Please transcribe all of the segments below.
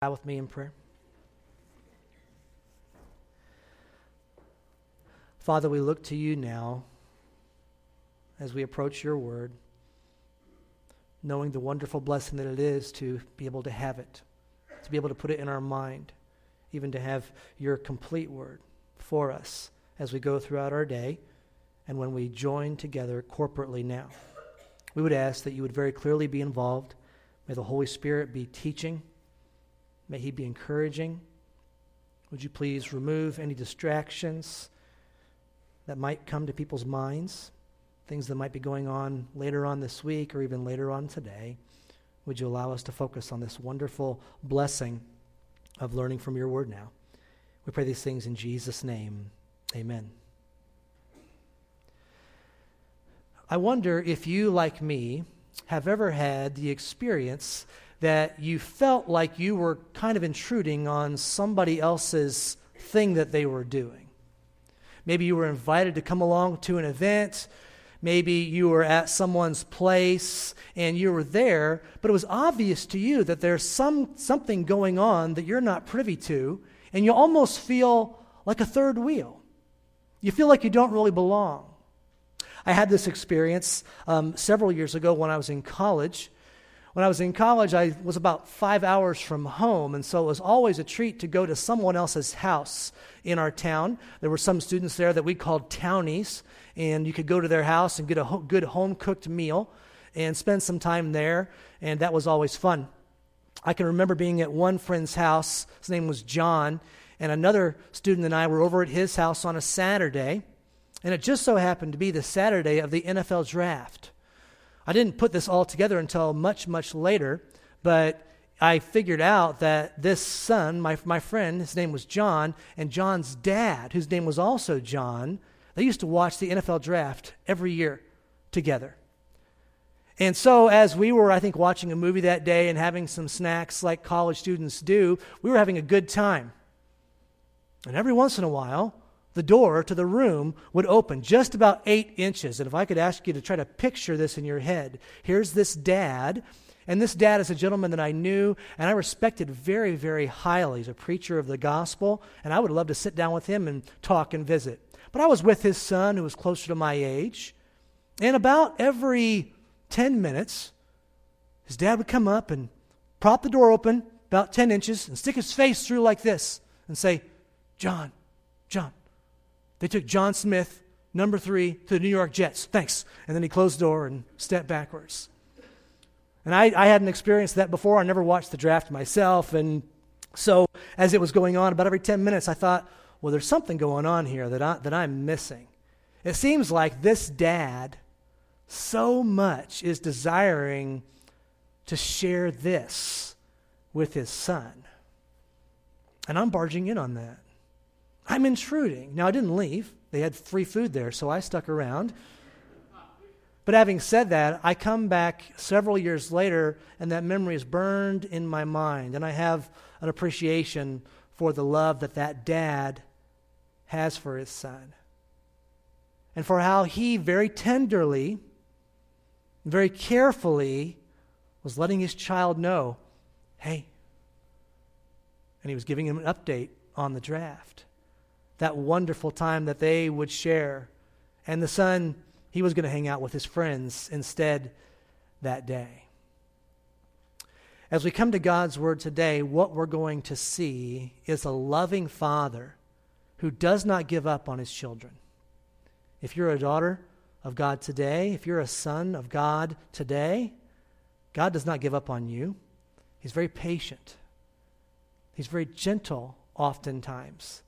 bow with me in prayer? Father, we look to you now as we approach your word, knowing the wonderful blessing that it is to be able to have it, to be able to put it in our mind, even to have your complete word for us as we go throughout our day and when we join together corporately now. We would ask that you would very clearly be involved. May the Holy Spirit be teaching May He be encouraging. Would you please remove any distractions that might come to people's minds, things that might be going on later on this week or even later on today? Would you allow us to focus on this wonderful blessing of learning from your word now? We pray these things in Jesus' name. Amen. I wonder if you, like me, have ever had the experience that you felt like you were kind of intruding on somebody else's thing that they were doing. Maybe you were invited to come along to an event. Maybe you were at someone's place and you were there, but it was obvious to you that there's some, something going on that you're not privy to, and you almost feel like a third wheel. You feel like you don't really belong. I had this experience um, several years ago when I was in college. When I was in college, I was about five hours from home, and so it was always a treat to go to someone else's house in our town. There were some students there that we called townies, and you could go to their house and get a ho- good home cooked meal and spend some time there, and that was always fun. I can remember being at one friend's house, his name was John, and another student and I were over at his house on a Saturday, and it just so happened to be the Saturday of the NFL draft. I didn't put this all together until much, much later, but I figured out that this son, my, my friend, his name was John, and John's dad, whose name was also John, they used to watch the NFL draft every year together. And so, as we were, I think, watching a movie that day and having some snacks like college students do, we were having a good time. And every once in a while, the door to the room would open just about eight inches. And if I could ask you to try to picture this in your head, here's this dad. And this dad is a gentleman that I knew and I respected very, very highly. He's a preacher of the gospel, and I would love to sit down with him and talk and visit. But I was with his son, who was closer to my age, and about every 10 minutes, his dad would come up and prop the door open about 10 inches and stick his face through like this and say, John, John, they took John Smith, number three, to the New York Jets. Thanks. And then he closed the door and stepped backwards. And I, I hadn't experienced that before. I never watched the draft myself. And so as it was going on, about every 10 minutes, I thought, well, there's something going on here that, I, that I'm missing. It seems like this dad so much is desiring to share this with his son. And I'm barging in on that. I'm intruding. Now, I didn't leave. They had free food there, so I stuck around. But having said that, I come back several years later, and that memory is burned in my mind. And I have an appreciation for the love that that dad has for his son. And for how he very tenderly, very carefully, was letting his child know hey, and he was giving him an update on the draft that wonderful time that they would share. And the son, he was going to hang out with his friends instead that day. As we come to God's word today, what we're going to see is a loving father who does not give up on his children. If you're a daughter of God today, if you're a son of God today, God does not give up on you. He's very patient, He's very gentle oftentimes.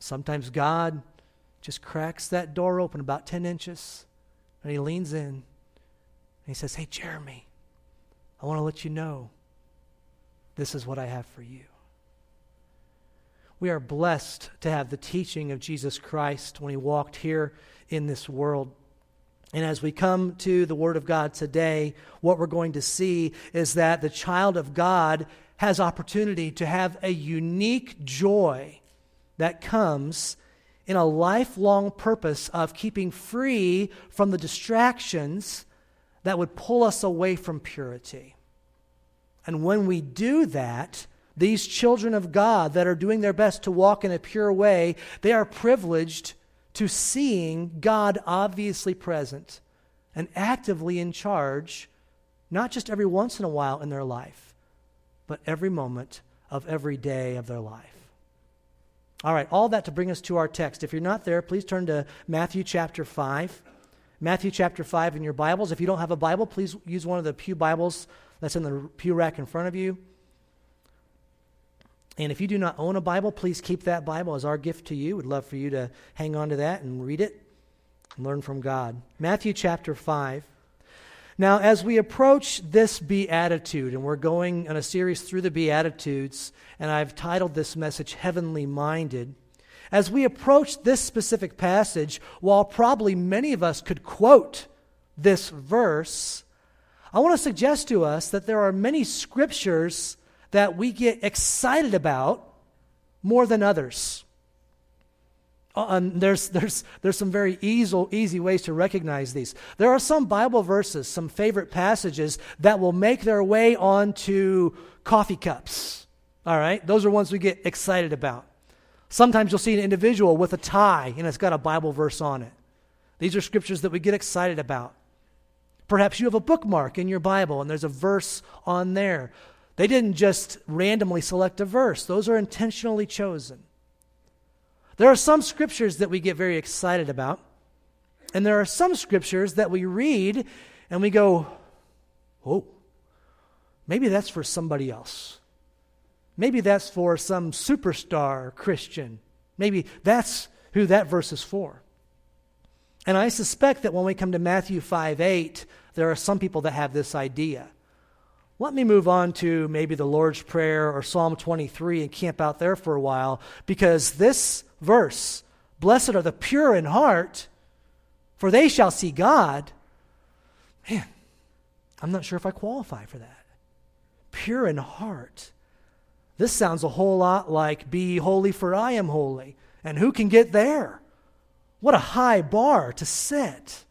Sometimes God just cracks that door open about 10 inches and he leans in and he says, Hey, Jeremy, I want to let you know this is what I have for you. We are blessed to have the teaching of Jesus Christ when he walked here in this world. And as we come to the Word of God today, what we're going to see is that the child of God has opportunity to have a unique joy that comes in a lifelong purpose of keeping free from the distractions that would pull us away from purity. And when we do that, these children of God that are doing their best to walk in a pure way, they are privileged to seeing God obviously present and actively in charge, not just every once in a while in their life, but every moment of every day of their life. All right, all that to bring us to our text. If you're not there, please turn to Matthew chapter 5. Matthew chapter 5 in your Bibles. If you don't have a Bible, please use one of the Pew Bibles that's in the pew rack in front of you. And if you do not own a Bible, please keep that Bible as our gift to you. We'd love for you to hang on to that and read it and learn from God. Matthew chapter 5. Now, as we approach this beatitude, and we're going on a series through the Beatitudes, and I've titled this message Heavenly Minded. As we approach this specific passage, while probably many of us could quote this verse, I want to suggest to us that there are many scriptures that we get excited about more than others. Um, there's, there's, there's some very easy, easy ways to recognize these. There are some Bible verses, some favorite passages that will make their way onto coffee cups. All right? Those are ones we get excited about. Sometimes you'll see an individual with a tie and it's got a Bible verse on it. These are scriptures that we get excited about. Perhaps you have a bookmark in your Bible and there's a verse on there. They didn't just randomly select a verse, those are intentionally chosen. There are some scriptures that we get very excited about, and there are some scriptures that we read and we go, oh, maybe that's for somebody else. Maybe that's for some superstar Christian. Maybe that's who that verse is for. And I suspect that when we come to Matthew 5 8, there are some people that have this idea. Let me move on to maybe the Lord's Prayer or Psalm 23 and camp out there for a while because this verse, blessed are the pure in heart, for they shall see God. Man, I'm not sure if I qualify for that. Pure in heart. This sounds a whole lot like be holy for I am holy. And who can get there? What a high bar to set.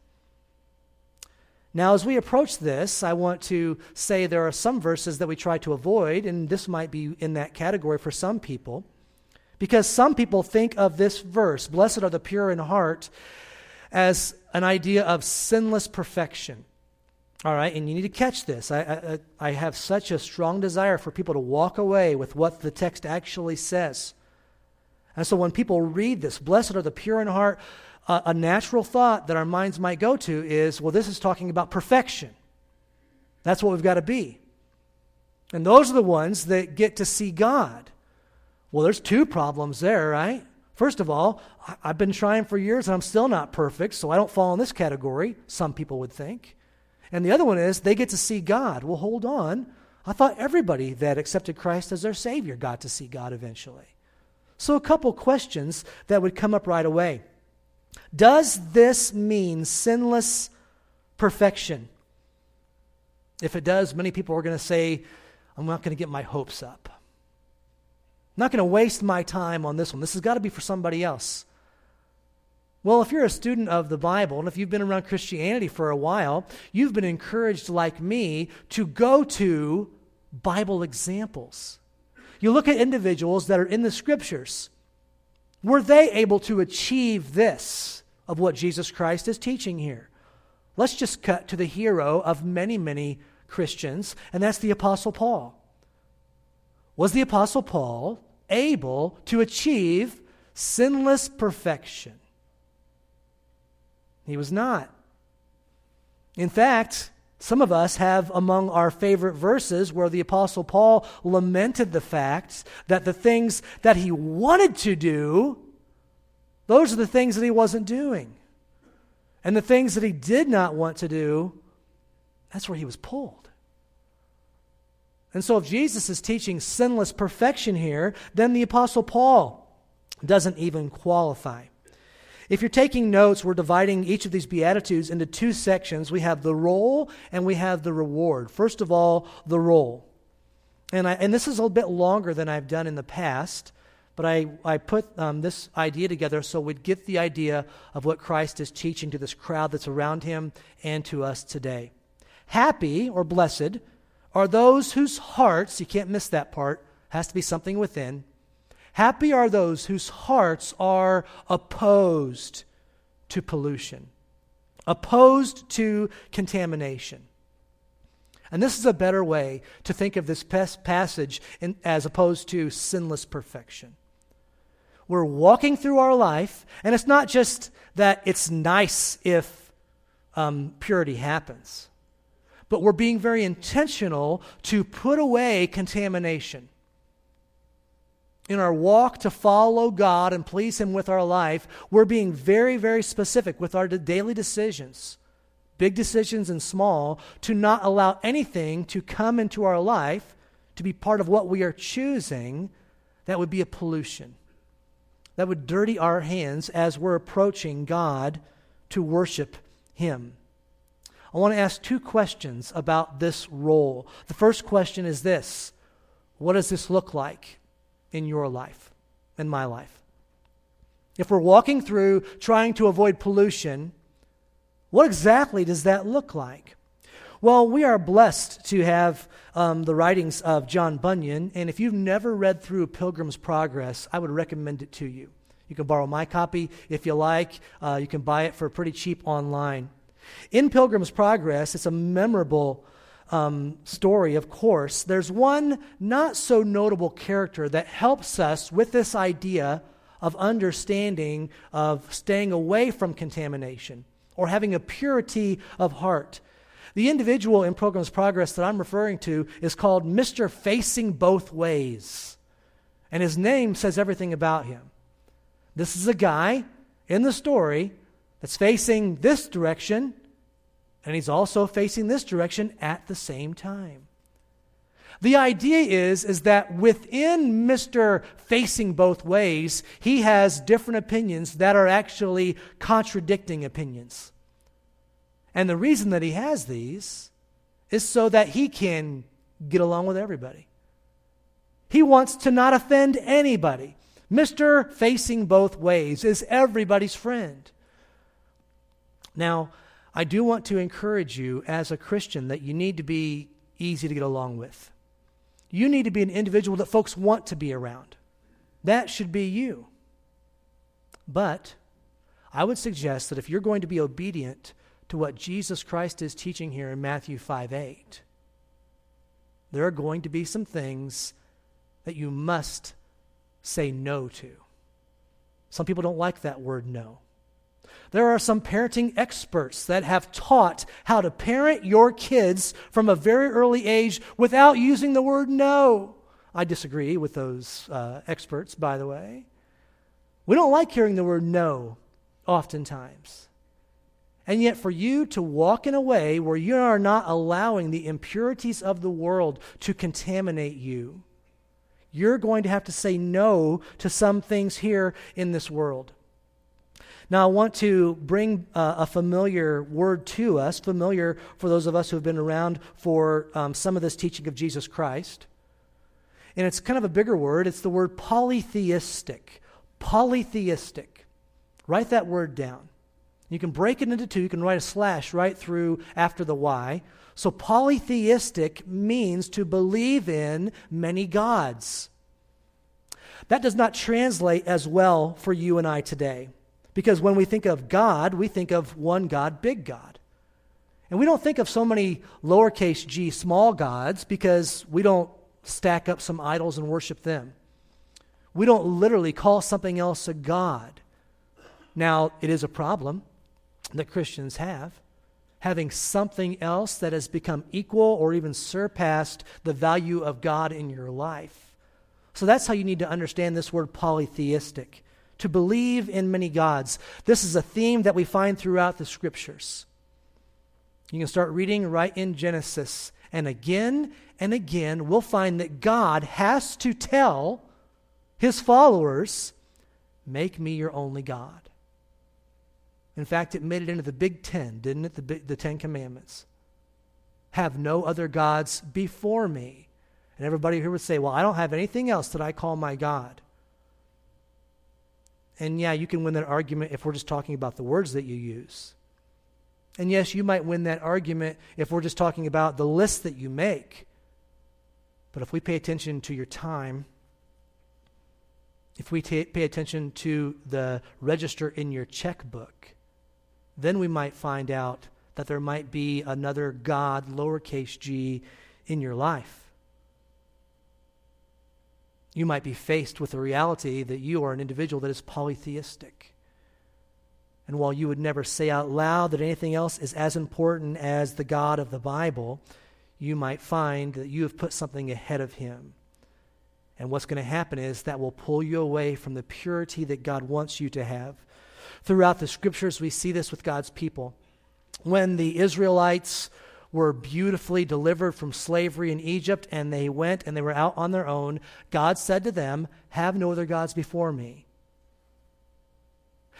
Now, as we approach this, I want to say there are some verses that we try to avoid, and this might be in that category for some people. Because some people think of this verse, blessed are the pure in heart, as an idea of sinless perfection. All right, and you need to catch this. I, I, I, have such a strong desire for people to walk away with what the text actually says. And so when people read this, blessed are the pure in heart, uh, a natural thought that our minds might go to is, well, this is talking about perfection. That's what we've got to be. And those are the ones that get to see God. Well, there's two problems there, right? First of all, I've been trying for years and I'm still not perfect, so I don't fall in this category, some people would think. And the other one is they get to see God. Well, hold on. I thought everybody that accepted Christ as their Savior got to see God eventually. So, a couple questions that would come up right away. Does this mean sinless perfection? If it does, many people are going to say, I'm not going to get my hopes up. Not going to waste my time on this one. This has got to be for somebody else. Well, if you're a student of the Bible and if you've been around Christianity for a while, you've been encouraged, like me, to go to Bible examples. You look at individuals that are in the scriptures. Were they able to achieve this of what Jesus Christ is teaching here? Let's just cut to the hero of many, many Christians, and that's the Apostle Paul. Was the Apostle Paul able to achieve sinless perfection. He was not. In fact, some of us have among our favorite verses where the Apostle Paul lamented the fact that the things that he wanted to do, those are the things that he wasn't doing. And the things that he did not want to do, that's where he was pulled. And so, if Jesus is teaching sinless perfection here, then the Apostle Paul doesn't even qualify. If you're taking notes, we're dividing each of these Beatitudes into two sections. We have the role and we have the reward. First of all, the role. And, I, and this is a little bit longer than I've done in the past, but I, I put um, this idea together so we'd get the idea of what Christ is teaching to this crowd that's around him and to us today. Happy or blessed are those whose hearts, you can't miss that part, has to be something within. Happy are those whose hearts are opposed to pollution, opposed to contamination. And this is a better way to think of this passage in, as opposed to sinless perfection. We're walking through our life, and it's not just that it's nice if um, purity happens, but we're being very intentional to put away contamination. In our walk to follow God and please Him with our life, we're being very, very specific with our daily decisions big decisions and small, to not allow anything to come into our life to be part of what we are choosing that would be a pollution. That would dirty our hands as we're approaching God to worship Him. I want to ask two questions about this role. The first question is this What does this look like in your life, in my life? If we're walking through trying to avoid pollution, what exactly does that look like? Well, we are blessed to have um, the writings of John Bunyan, and if you've never read through Pilgrim's Progress, I would recommend it to you. You can borrow my copy if you like. Uh, you can buy it for pretty cheap online. In Pilgrim's Progress, it's a memorable um, story, of course. There's one not so notable character that helps us with this idea of understanding, of staying away from contamination or having a purity of heart. The individual in Pilgrim's Progress that I'm referring to is called Mr. Facing Both Ways. And his name says everything about him. This is a guy in the story that's facing this direction, and he's also facing this direction at the same time. The idea is, is that within Mr. Facing Both Ways, he has different opinions that are actually contradicting opinions. And the reason that he has these is so that he can get along with everybody. He wants to not offend anybody. Mr. Facing Both Ways is everybody's friend. Now, I do want to encourage you as a Christian that you need to be easy to get along with. You need to be an individual that folks want to be around. That should be you. But I would suggest that if you're going to be obedient to what Jesus Christ is teaching here in Matthew 5 8, there are going to be some things that you must say no to. Some people don't like that word no. There are some parenting experts that have taught how to parent your kids from a very early age without using the word no. I disagree with those uh, experts, by the way. We don't like hearing the word no oftentimes. And yet, for you to walk in a way where you are not allowing the impurities of the world to contaminate you, you're going to have to say no to some things here in this world. Now, I want to bring uh, a familiar word to us, familiar for those of us who have been around for um, some of this teaching of Jesus Christ. And it's kind of a bigger word. It's the word polytheistic. Polytheistic. Write that word down. You can break it into two. You can write a slash right through after the Y. So, polytheistic means to believe in many gods. That does not translate as well for you and I today. Because when we think of God, we think of one God, big God. And we don't think of so many lowercase g small gods because we don't stack up some idols and worship them. We don't literally call something else a God. Now, it is a problem that Christians have, having something else that has become equal or even surpassed the value of God in your life. So that's how you need to understand this word polytheistic to believe in many gods. This is a theme that we find throughout the scriptures. You can start reading right in Genesis, and again and again, we'll find that God has to tell his followers, Make me your only God. In fact, it made it into the Big Ten, didn't it? The, the Ten Commandments. Have no other gods before me. And everybody here would say, Well, I don't have anything else that I call my God. And yeah, you can win that argument if we're just talking about the words that you use. And yes, you might win that argument if we're just talking about the list that you make But if we pay attention to your time, if we t- pay attention to the register in your checkbook, then we might find out that there might be another God, lowercase g, in your life. You might be faced with the reality that you are an individual that is polytheistic. And while you would never say out loud that anything else is as important as the God of the Bible, you might find that you have put something ahead of Him. And what's going to happen is that will pull you away from the purity that God wants you to have. Throughout the scriptures, we see this with God's people. When the Israelites were beautifully delivered from slavery in Egypt and they went and they were out on their own, God said to them, Have no other gods before me.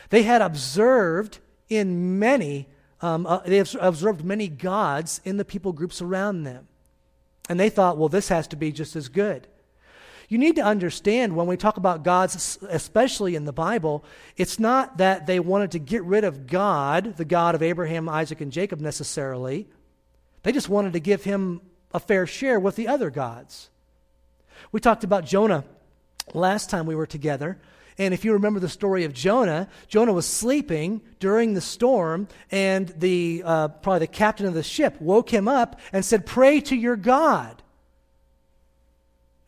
They had observed in many, um, uh, they observed many gods in the people groups around them. And they thought, well, this has to be just as good. You need to understand when we talk about gods, especially in the Bible, it's not that they wanted to get rid of God, the God of Abraham, Isaac, and Jacob necessarily. They just wanted to give him a fair share with the other gods. We talked about Jonah last time we were together. And if you remember the story of Jonah, Jonah was sleeping during the storm, and the uh, probably the captain of the ship woke him up and said, "Pray to your God."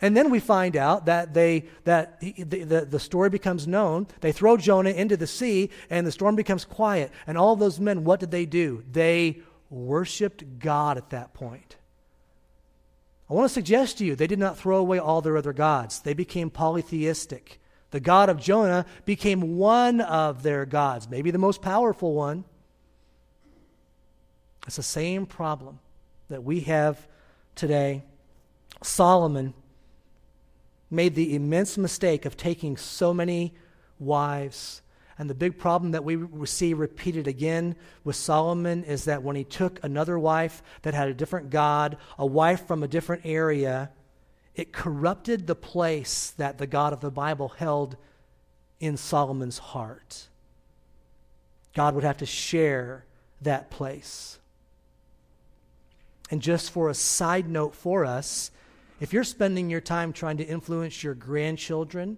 And then we find out that they that the, the, the story becomes known. They throw Jonah into the sea, and the storm becomes quiet. And all those men, what did they do? They worshiped God at that point. I want to suggest to you, they did not throw away all their other gods. They became polytheistic. The God of Jonah became one of their gods, maybe the most powerful one. It's the same problem that we have today. Solomon made the immense mistake of taking so many wives. And the big problem that we see repeated again with Solomon is that when he took another wife that had a different God, a wife from a different area, it corrupted the place that the God of the Bible held in Solomon's heart. God would have to share that place. And just for a side note for us, if you're spending your time trying to influence your grandchildren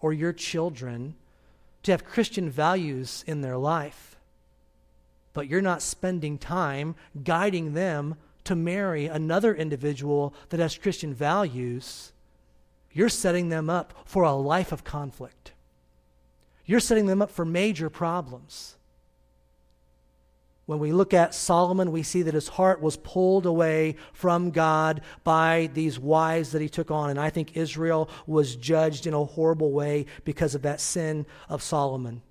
or your children to have Christian values in their life, but you're not spending time guiding them to marry another individual that has Christian values, you're setting them up for a life of conflict. You're setting them up for major problems. When we look at Solomon, we see that his heart was pulled away from God by these wives that he took on. And I think Israel was judged in a horrible way because of that sin of Solomon.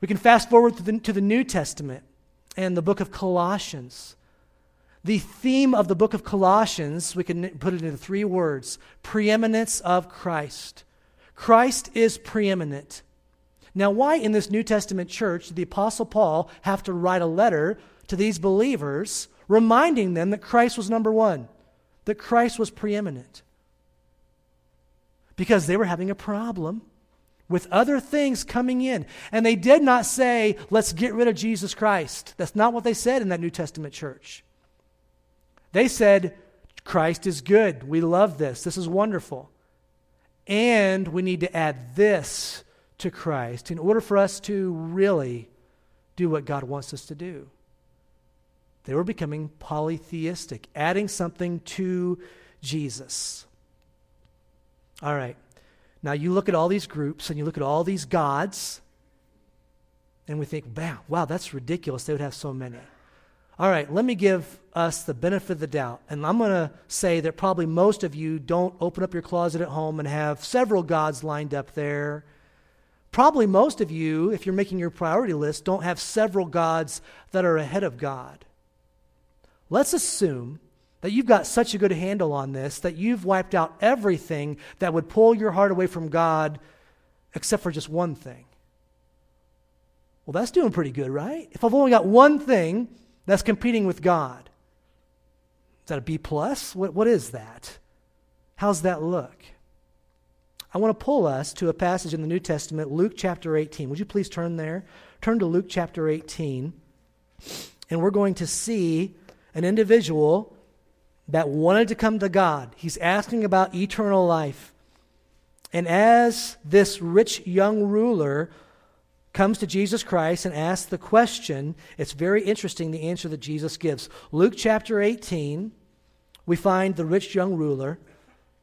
We can fast forward to the, to the New Testament and the book of Colossians. The theme of the book of Colossians, we can put it into three words preeminence of Christ. Christ is preeminent. Now, why in this New Testament church did the Apostle Paul have to write a letter to these believers reminding them that Christ was number one, that Christ was preeminent? Because they were having a problem with other things coming in. And they did not say, let's get rid of Jesus Christ. That's not what they said in that New Testament church. They said, Christ is good. We love this. This is wonderful. And we need to add this to Christ in order for us to really do what God wants us to do. They were becoming polytheistic, adding something to Jesus. All right. Now you look at all these groups and you look at all these gods, and we think, wow, wow, that's ridiculous. They would have so many. All right, let me give us the benefit of the doubt. And I'm going to say that probably most of you don't open up your closet at home and have several gods lined up there. Probably most of you, if you're making your priority list, don't have several gods that are ahead of God. Let's assume that you've got such a good handle on this that you've wiped out everything that would pull your heart away from God except for just one thing. Well, that's doing pretty good, right? If I've only got one thing that's competing with God, is that a B plus? What, what is that? How's that look? I want to pull us to a passage in the New Testament, Luke chapter 18. Would you please turn there? Turn to Luke chapter 18. And we're going to see an individual that wanted to come to God. He's asking about eternal life. And as this rich young ruler comes to Jesus Christ and asks the question, it's very interesting the answer that Jesus gives. Luke chapter 18, we find the rich young ruler.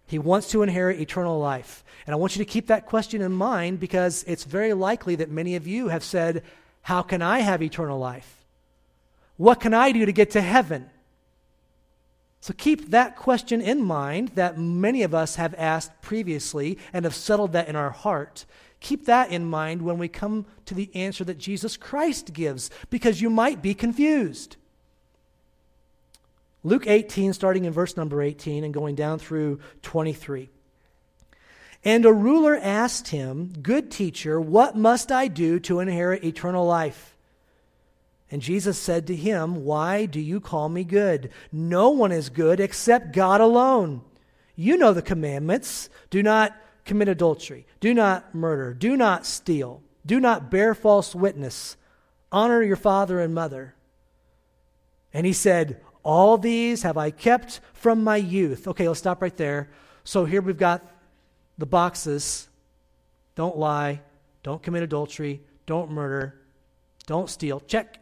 He wants to inherit eternal life. And I want you to keep that question in mind because it's very likely that many of you have said, How can I have eternal life? What can I do to get to heaven? So keep that question in mind that many of us have asked previously and have settled that in our heart. Keep that in mind when we come to the answer that Jesus Christ gives, because you might be confused. Luke 18, starting in verse number 18 and going down through 23. And a ruler asked him, Good teacher, what must I do to inherit eternal life? And Jesus said to him, Why do you call me good? No one is good except God alone. You know the commandments do not commit adultery, do not murder, do not steal, do not bear false witness, honor your father and mother. And he said, All these have I kept from my youth. Okay, let's stop right there. So here we've got the boxes don't lie, don't commit adultery, don't murder, don't steal. Check.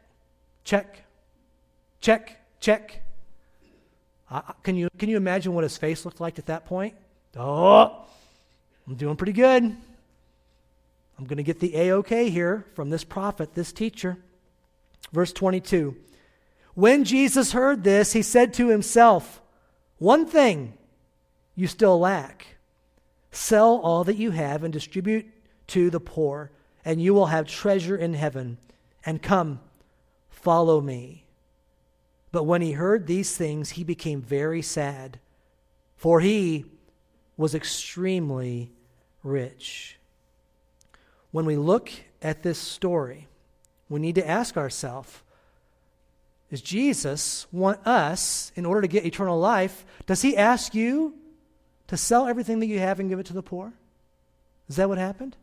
Check, check, check. Uh, can, you, can you imagine what his face looked like at that point? Oh, I'm doing pretty good. I'm going to get the A OK here from this prophet, this teacher. Verse 22. When Jesus heard this, he said to himself, One thing you still lack. Sell all that you have and distribute to the poor, and you will have treasure in heaven. And come, Follow me. But when he heard these things, he became very sad, for he was extremely rich. When we look at this story, we need to ask ourselves Does Jesus want us, in order to get eternal life, does he ask you to sell everything that you have and give it to the poor? Is that what happened?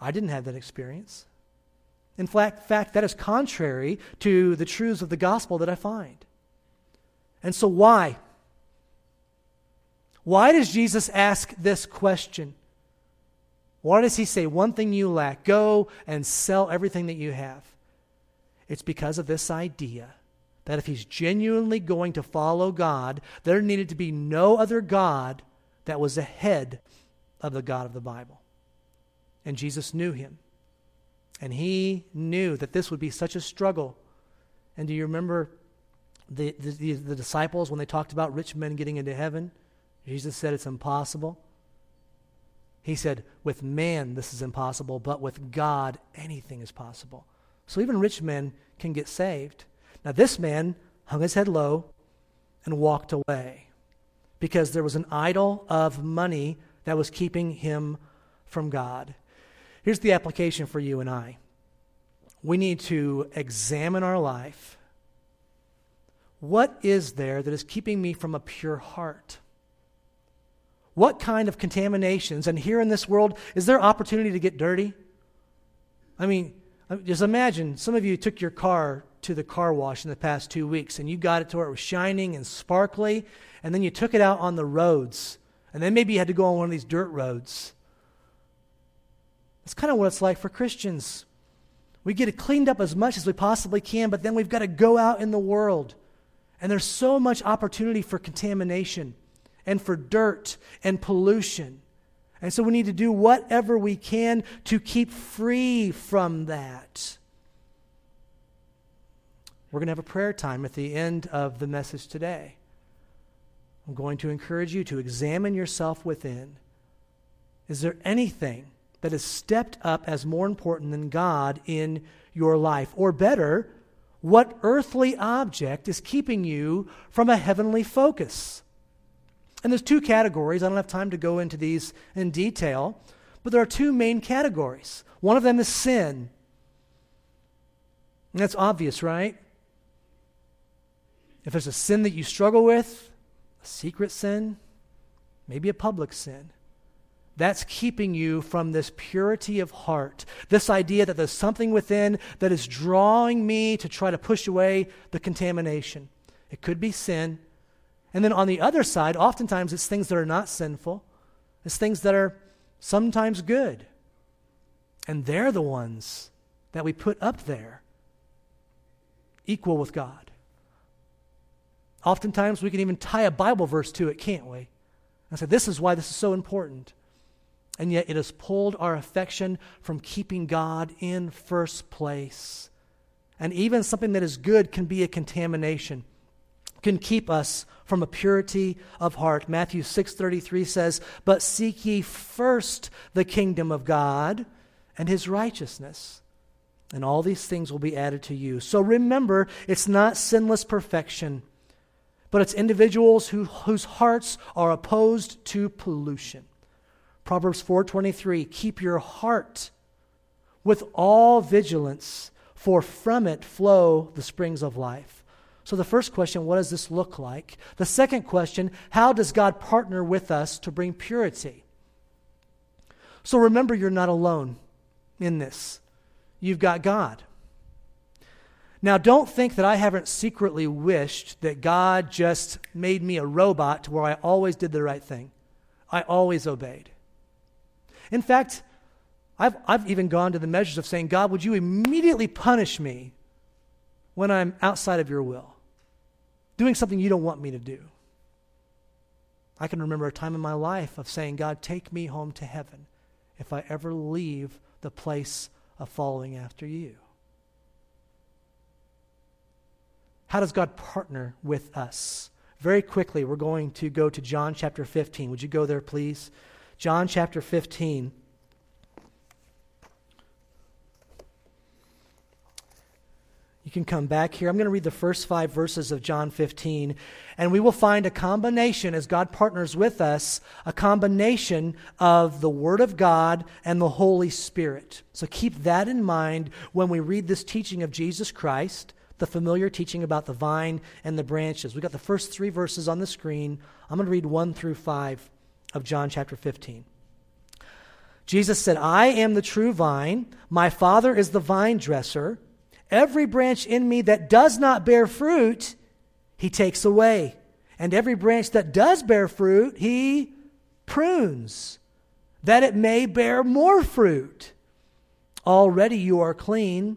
I didn't have that experience. In fact, that is contrary to the truths of the gospel that I find. And so, why? Why does Jesus ask this question? Why does he say, One thing you lack, go and sell everything that you have? It's because of this idea that if he's genuinely going to follow God, there needed to be no other God that was ahead of the God of the Bible. And Jesus knew him. And he knew that this would be such a struggle. And do you remember the, the, the, disciples when they talked about rich men getting into heaven? Jesus said it's impossible. He said, with man this is impossible, but with God anything is possible. So even rich men can get saved. Now, this man hung his head low and walked away because there was an idol of money that was keeping him from God. Here's the application for you and I we need to examine our life. What is there that is keeping me from a pure heart? What kind of contaminations? And here in this world, is there opportunity to get dirty? I mean, just imagine some of you took your car to the car wash in the past two weeks and you got it to where it was shining and sparkly, and then you took it out on the roads, and then maybe you had to go on one of these dirt roads. That's kind of what it's like for Christians. We get it cleaned up as much as we possibly can, but then we've got to go out in the world. And there's so much opportunity for contamination and for dirt and pollution. And so we need to do whatever we can to keep free from that. We're going to have a prayer time at the end of the message today. I'm going to encourage you to examine yourself within. Is there anything that has stepped up as more important than God in your life? Or better, what earthly object is keeping you from a heavenly focus? And there's two categories. I don't have time to go into these in detail, but there are two main categories. One of them is sin. And that's obvious, right? If there's a sin that you struggle with, a secret sin, maybe a public sin, that's keeping you from this purity of heart. This idea that there's something within that is drawing me to try to push away the contamination. It could be sin. And then on the other side, oftentimes it's things that are not sinful, it's things that are sometimes good. And they're the ones that we put up there, equal with God. Oftentimes we can even tie a Bible verse to it, can't we? And say, this is why this is so important. And yet it has pulled our affection from keeping God in first place. And even something that is good can be a contamination, can keep us from a purity of heart. Matthew 6:33 says, "But seek ye first the kingdom of God and his righteousness, and all these things will be added to you." So remember, it's not sinless perfection, but it's individuals who, whose hearts are opposed to pollution. Proverbs 4:23, "Keep your heart with all vigilance, for from it flow the springs of life." So the first question, what does this look like? The second question, how does God partner with us to bring purity? So remember you're not alone in this. You've got God. Now, don't think that I haven't secretly wished that God just made me a robot to where I always did the right thing. I always obeyed. In fact, I've, I've even gone to the measures of saying, God, would you immediately punish me when I'm outside of your will, doing something you don't want me to do? I can remember a time in my life of saying, God, take me home to heaven if I ever leave the place of following after you. How does God partner with us? Very quickly, we're going to go to John chapter 15. Would you go there, please? John chapter 15. You can come back here. I'm going to read the first five verses of John 15, and we will find a combination, as God partners with us, a combination of the Word of God and the Holy Spirit. So keep that in mind when we read this teaching of Jesus Christ, the familiar teaching about the vine and the branches. We've got the first three verses on the screen. I'm going to read one through five of John chapter 15. Jesus said, I am the true vine. My Father is the vine dresser. Every branch in me that does not bear fruit, he takes away. And every branch that does bear fruit, he prunes, that it may bear more fruit. Already you are clean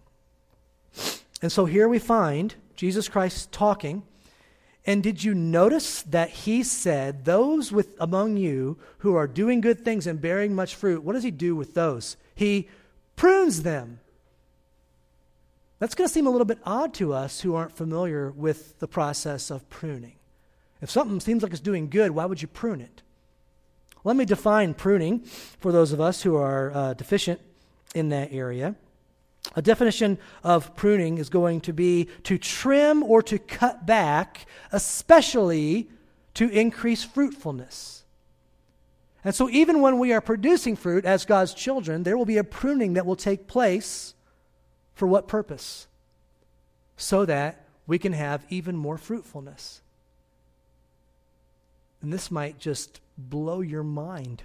And so here we find Jesus Christ talking and did you notice that he said, Those with among you who are doing good things and bearing much fruit, what does he do with those? He prunes them. That's going to seem a little bit odd to us who aren't familiar with the process of pruning. If something seems like it's doing good, why would you prune it? Let me define pruning for those of us who are uh, deficient in that area. A definition of pruning is going to be to trim or to cut back, especially to increase fruitfulness. And so, even when we are producing fruit as God's children, there will be a pruning that will take place. For what purpose? So that we can have even more fruitfulness. And this might just blow your mind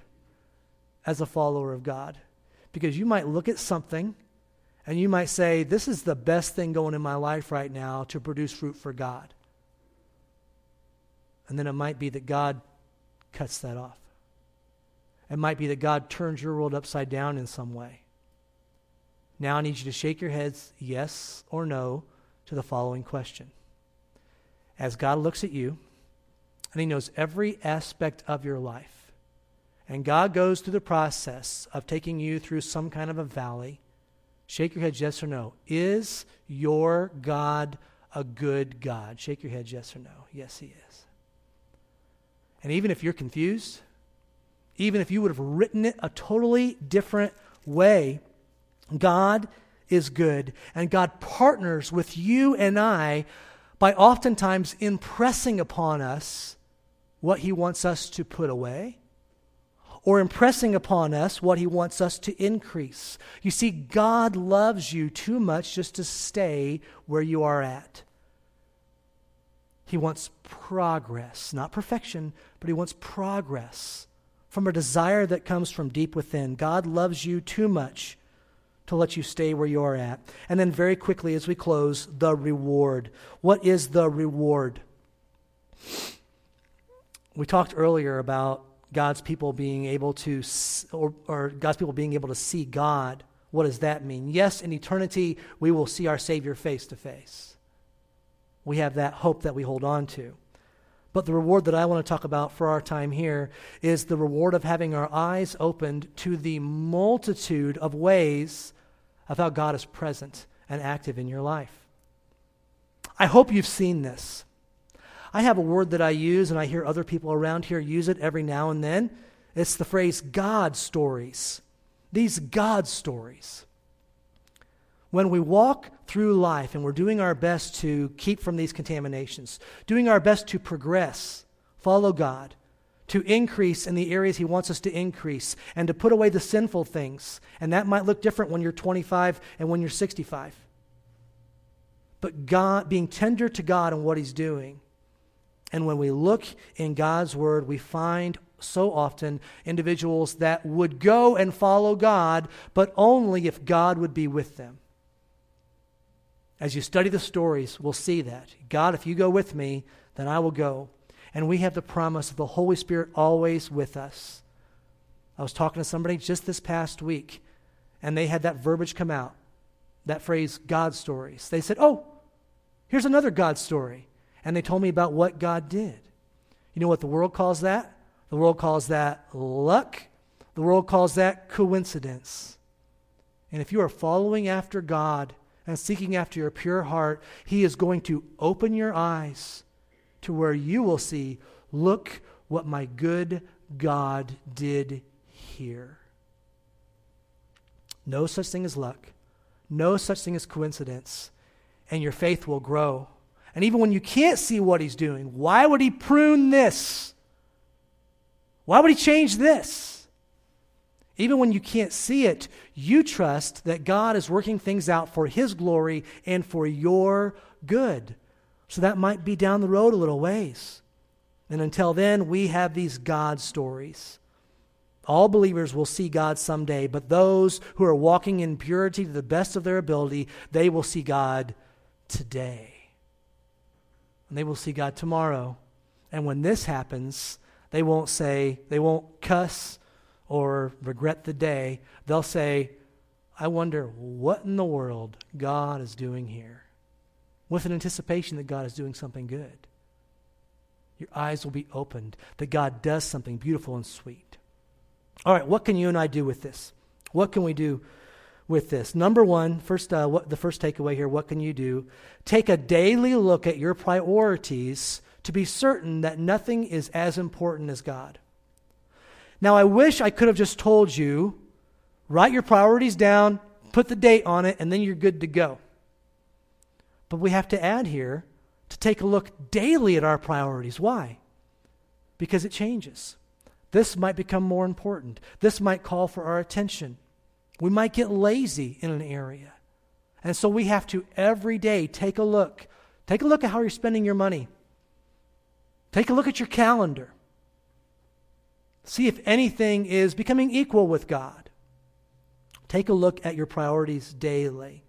as a follower of God. Because you might look at something and you might say, This is the best thing going in my life right now to produce fruit for God. And then it might be that God cuts that off. It might be that God turns your world upside down in some way. Now I need you to shake your heads, yes or no, to the following question. As God looks at you, and He knows every aspect of your life, and God goes through the process of taking you through some kind of a valley, Shake your head, yes or no. Is your God a good God? Shake your head, yes or no. Yes, He is. And even if you're confused, even if you would have written it a totally different way, God is good. And God partners with you and I by oftentimes impressing upon us what He wants us to put away or impressing upon us what He wants us to increase. You see, God loves you too much just to stay where you are at. He wants progress, not perfection, but He wants progress from a desire that comes from deep within. God loves you too much to let you stay where you are at. And then, very quickly, as we close, the reward. What is the reward? We talked earlier about God's people being able to, or, or, God's people being able to see God. What does that mean? Yes, in eternity, we will see our Savior face to face. We have that hope that we hold on to. But the reward that I want to talk about for our time here is the reward of having our eyes opened to the multitude of ways of how God is present and active in your life. I hope you've seen this. I have a word that I use, and I hear other people around here use it every now and then. It's the phrase God stories. These God stories. When we walk through life and we're doing our best to keep from these contaminations, doing our best to progress, follow God, to increase in the areas He wants us to increase, and to put away the sinful things. And that might look different when you're 25 and when you're 65. But God, being tender to God and what He's doing. And when we look in God's Word, we find so often individuals that would go and follow God, but only if God would be with them. As you study the stories, we'll see that. God, if you go with me, then I will go and we have the promise of the Holy Spirit always with us. I was talking to somebody just this past week, and they had that verbiage come out that phrase, God stories. They said, Oh, here's another God story. And they told me about what God did. You know what the world calls that? The world calls that luck. The world calls that coincidence. And if you are following after God and seeking after your pure heart, He is going to open your eyes to where you will see, look what my good God did here. No such thing as luck, no such thing as coincidence, and your faith will grow. And even when you can't see what he's doing, why would he prune this? Why would he change this? Even when you can't see it, you trust that God is working things out for his glory and for your good. So that might be down the road a little ways. And until then, we have these God stories. All believers will see God someday, but those who are walking in purity to the best of their ability, they will see God today. And they will see God tomorrow. And when this happens, they won't say, they won't cuss or regret the day. They'll say, I wonder what in the world God is doing here with an anticipation that God is doing something good. Your eyes will be opened that God does something beautiful and sweet. All right, what can you and I do with this? What can we do with this? Number one, first, uh, what, the first takeaway here, what can you do? Take a daily look at your priorities to be certain that nothing is as important as God. Now, I wish I could have just told you write your priorities down, put the date on it, and then you're good to go. But we have to add here to take a look daily at our priorities. Why? Because it changes. This might become more important. This might call for our attention. We might get lazy in an area. And so we have to every day take a look. Take a look at how you're spending your money. Take a look at your calendar. See if anything is becoming equal with God. Take a look at your priorities daily.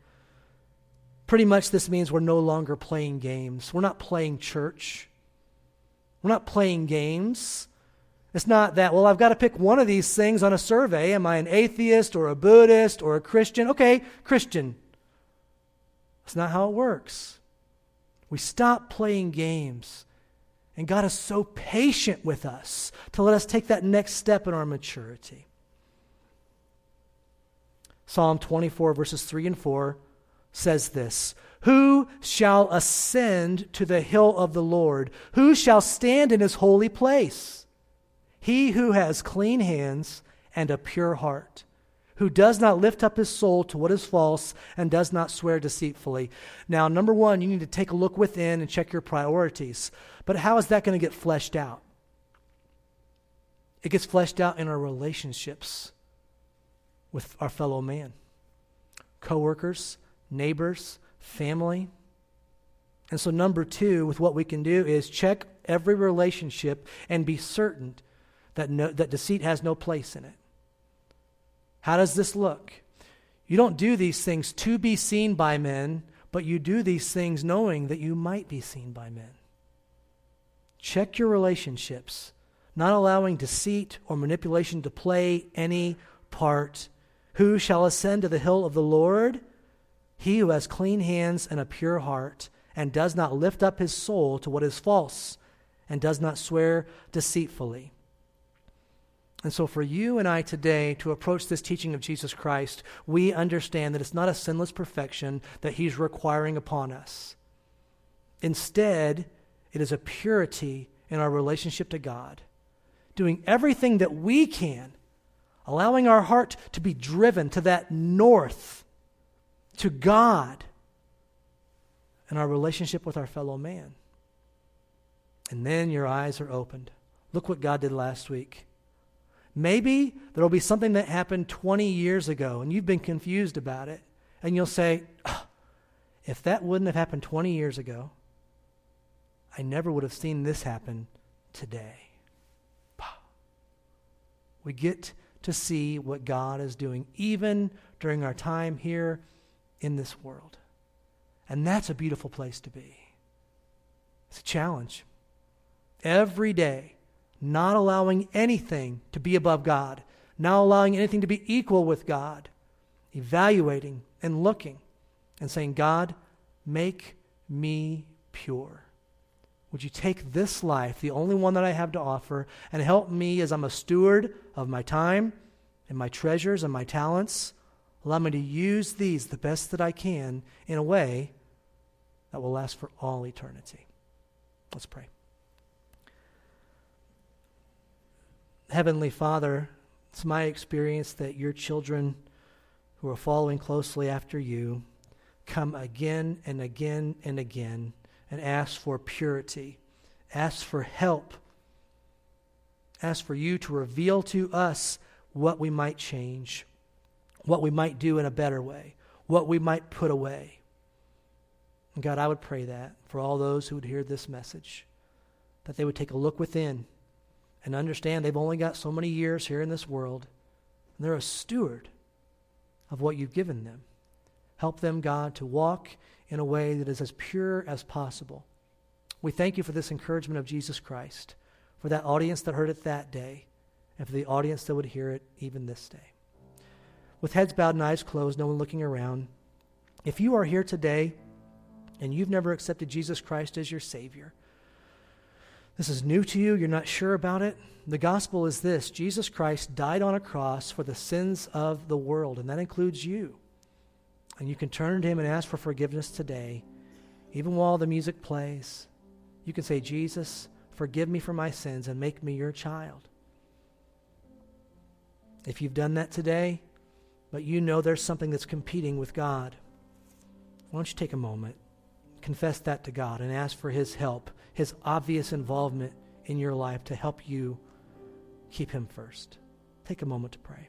Pretty much, this means we're no longer playing games. We're not playing church. We're not playing games. It's not that, well, I've got to pick one of these things on a survey. Am I an atheist or a Buddhist or a Christian? Okay, Christian. That's not how it works. We stop playing games. And God is so patient with us to let us take that next step in our maturity. Psalm 24, verses 3 and 4 says this Who shall ascend to the hill of the Lord? Who shall stand in his holy place? He who has clean hands and a pure heart, who does not lift up his soul to what is false and does not swear deceitfully. Now, number one, you need to take a look within and check your priorities. But how is that going to get fleshed out? It gets fleshed out in our relationships with our fellow man, coworkers, neighbors, family. And so, number two, with what we can do is check every relationship and be certain that, no, that deceit has no place in it. How does this look? You don't do these things to be seen by men, but you do these things knowing that you might be seen by men. Check your relationships, not allowing deceit or manipulation to play any part. Who shall ascend to the hill of the Lord? He who has clean hands and a pure heart, and does not lift up his soul to what is false, and does not swear deceitfully. And so, for you and I today to approach this teaching of Jesus Christ, we understand that it's not a sinless perfection that He's requiring upon us. Instead, it is a purity in our relationship to God, doing everything that we can, allowing our heart to be driven to that north, to God, and our relationship with our fellow man. And then your eyes are opened. Look what God did last week. Maybe there will be something that happened 20 years ago and you've been confused about it. And you'll say, oh, if that wouldn't have happened 20 years ago, I never would have seen this happen today. We get to see what God is doing, even during our time here in this world. And that's a beautiful place to be. It's a challenge. Every day, not allowing anything to be above God, not allowing anything to be equal with God, evaluating and looking and saying, God, make me pure. Would you take this life, the only one that I have to offer, and help me as I'm a steward of my time and my treasures and my talents? Allow me to use these the best that I can in a way that will last for all eternity. Let's pray. Heavenly Father, it's my experience that your children who are following closely after you come again and again and again and ask for purity, ask for help, ask for you to reveal to us what we might change, what we might do in a better way, what we might put away. God, I would pray that for all those who would hear this message, that they would take a look within and understand they've only got so many years here in this world, and they're a steward of what you've given them. Help them, God, to walk in a way that is as pure as possible. We thank you for this encouragement of Jesus Christ, for that audience that heard it that day, and for the audience that would hear it even this day. With heads bowed and eyes closed, no one looking around, if you are here today and you've never accepted Jesus Christ as your Savior, this is new to you, you're not sure about it. The gospel is this Jesus Christ died on a cross for the sins of the world, and that includes you. And you can turn to Him and ask for forgiveness today, even while the music plays. You can say, Jesus, forgive me for my sins and make me your child. If you've done that today, but you know there's something that's competing with God, why don't you take a moment, confess that to God, and ask for His help his obvious involvement in your life to help you keep him first. Take a moment to pray.